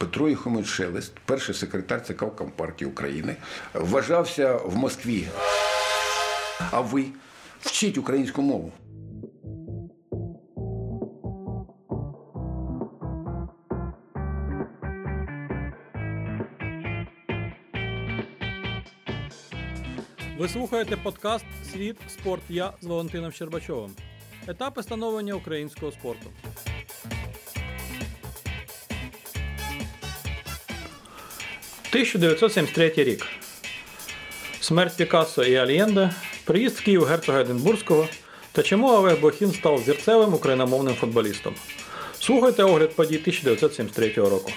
Петро Єхомич Шелест, перший секретар ЦК Компартії України, вважався в Москві. А ви вчіть українську мову. Ви слухаєте подкаст Світ Спорт Я з Валентином Щербачовим. Етапи становлення українського спорту. «1973 рік. Смерть Пікассо і Альєнде, приїзд в Київ герцога Единбурзького та чому Олег Блохін став зірцевим україномовним футболістом. Слухайте огляд подій 1973 року.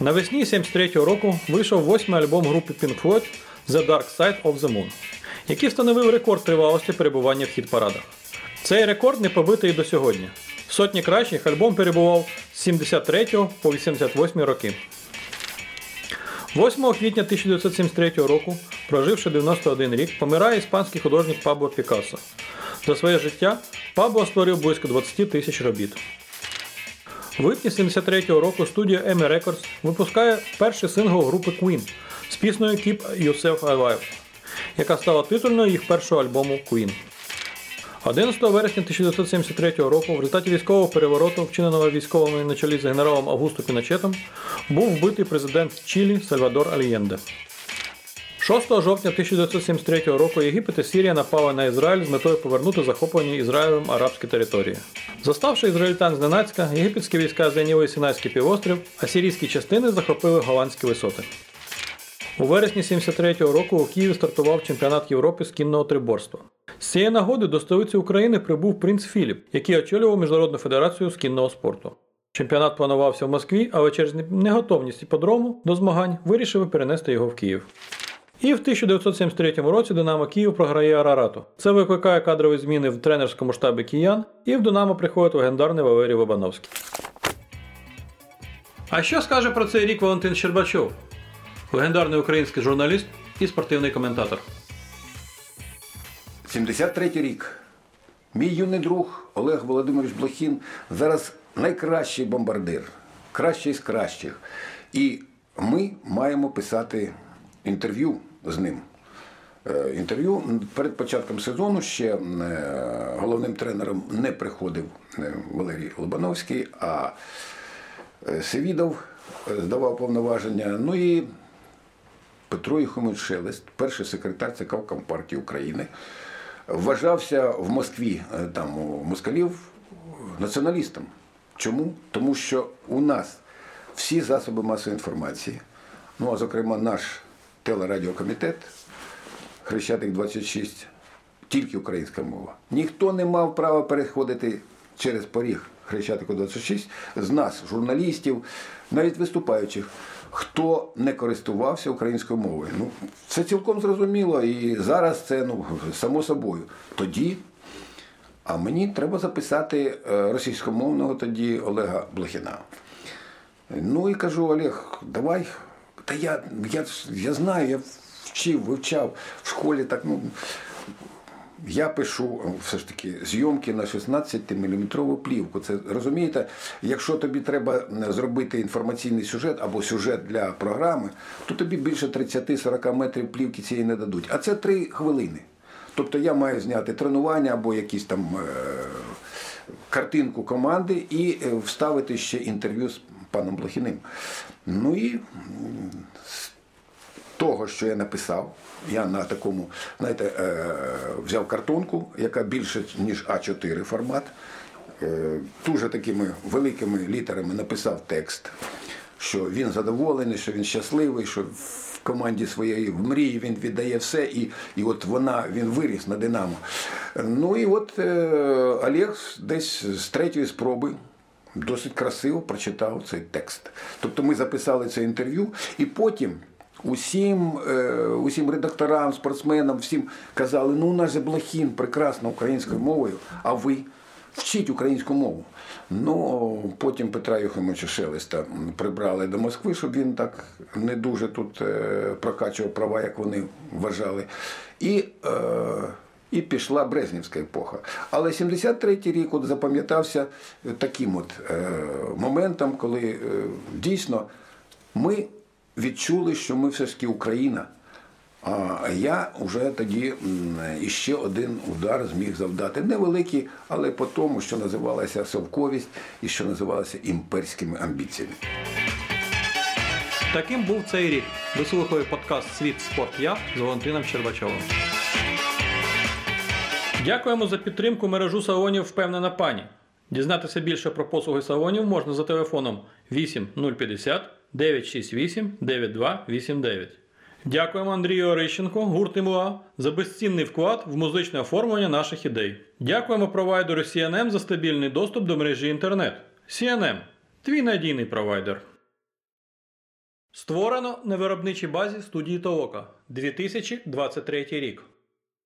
Навесні 73-го року вийшов восьмий альбом групи Pink Floyd The Dark Side of the Moon, який встановив рекорд тривалості перебування в хіт-парадах. Цей рекорд не побитий до сьогодні. В сотні кращих альбом перебував з 73 по 88 роки. 8 квітня 1973 року, проживши 91 рік, помирає іспанський художник Пабло Пікассо. За своє життя Пабло створив близько 20 тисяч робіт. У липні 73-го року студія EMI Records випускає перший сингл групи Queen з піснею Keep Yourself Alive, яка стала титульною їх першого альбому Queen. 11 вересня 1973 року в результаті військового перевороту, вчиненого військовими на чолі з генералом Августо Піночетом, був вбитий президент Чилі Сальвадор Альєнде. 6 жовтня 1973 року Єгипет і Сірія напали на Ізраїль з метою повернути захоплені Ізраїлем арабські території. Заставши ізраїльтян зненацька, єгипетські війська зайняли Сінайський півострів, а сирійські частини захопили голландські висоти. У вересні 73-го року у Києві стартував чемпіонат Європи з кінного триборства. З цієї нагоди до столиці України прибув принц Філіп, який очолював Міжнародну федерацію з кінного спорту. Чемпіонат планувався в Москві, але через неготовність іподрому до змагань вирішили перенести його в Київ. І в 1973 році Динамо Київ програє Арарату. Це викликає кадрові зміни в тренерському штабі киян, і в Динамо приходить легендарний Валерій Лобановський. А що скаже про цей рік Валентин Щербачов? Легендарний український журналіст і спортивний коментатор. 73 рік. Мій юний друг Олег Володимирович Блохін зараз найкращий бомбардир, кращий з кращих. І ми маємо писати інтерв'ю з ним. Е, Інтерв'ю перед початком сезону ще е, головним тренером не приходив е, Валерій Лобановський, а Севідов здавав повноваження. Ну і Петро Єхомич Шелест, перший секретар ЦК Компартії України, вважався в Москві там у москалів націоналістом. Чому? Тому що у нас всі засоби масової інформації, ну а зокрема наш телерадіокомітет Хрещатик 26, тільки українська мова. Ніхто не мав права переходити через поріг Хрещатику 26 з нас, журналістів, навіть виступаючих, хто не користувався українською мовою. Ну, Це цілком зрозуміло, і зараз це ну, само собою. Тоді, а мені треба записати російськомовного тоді Олега Блохіна. Ну і кажу, Олег, давай. Та я я, я знаю, я вчив, вивчав в школі так. ну, Я пишу все ж таки зйомки на 16-мм плівку. Це розумієте, якщо тобі треба зробити інформаційний сюжет або сюжет для програми, то тобі більше 30-40 метрів плівки цієї не дадуть. А це 3 хвилини. Тобто я маю зняти тренування або якісь там е- картинку команди і вставити ще інтерв'ю з паном Блохіним. Ну і того, що я написав, я на такому, знаєте, взяв картонку, яка більше, ніж А4 формат. Дуже такими великими літерами написав текст, що він задоволений, що він щасливий, що в команді своєї в мрії він віддає все, і і от вона, він виріс на Динамо. Ну і от Олег десь з третьої спроби досить красиво прочитав цей текст. Тобто ми записали це інтерв'ю, і потім усім усім редакторам, спортсменам, всім казали, ну у нас же Блохін прекрасно українською мовою, а ви вчіть українську мову. Ну, потім Петра Юхимовича Шелеста прибрали до Москви, щоб він так не дуже тут прокачував права, як вони вважали. І е, і пішла Брезнівська епоха. Але 73-й рік от запам'ятався таким от е, моментом, коли е, дійсно ми відчули, що ми все ж таки Україна. А я вже тоді іще один удар зміг завдати. Невеликий, але по тому, що називалася совковість і що називалося імперськими амбіціями. Таким був цей рік. Ви подкаст Світ Спорт Я з Валентином Щербачовим. Дякуємо за підтримку мережу салонів Впевнена пані. Дізнатися більше про послуги салонів можна за телефоном 8 050 968 9289. Дякуємо Андрію Орищенко, гурт імла за безцінний вклад в музичне оформлення наших ідей. Дякуємо провайдеру CNN за стабільний доступ до мережі інтернет. CNN – твій надійний провайдер. Створено на виробничій базі студії Толока 2023 рік.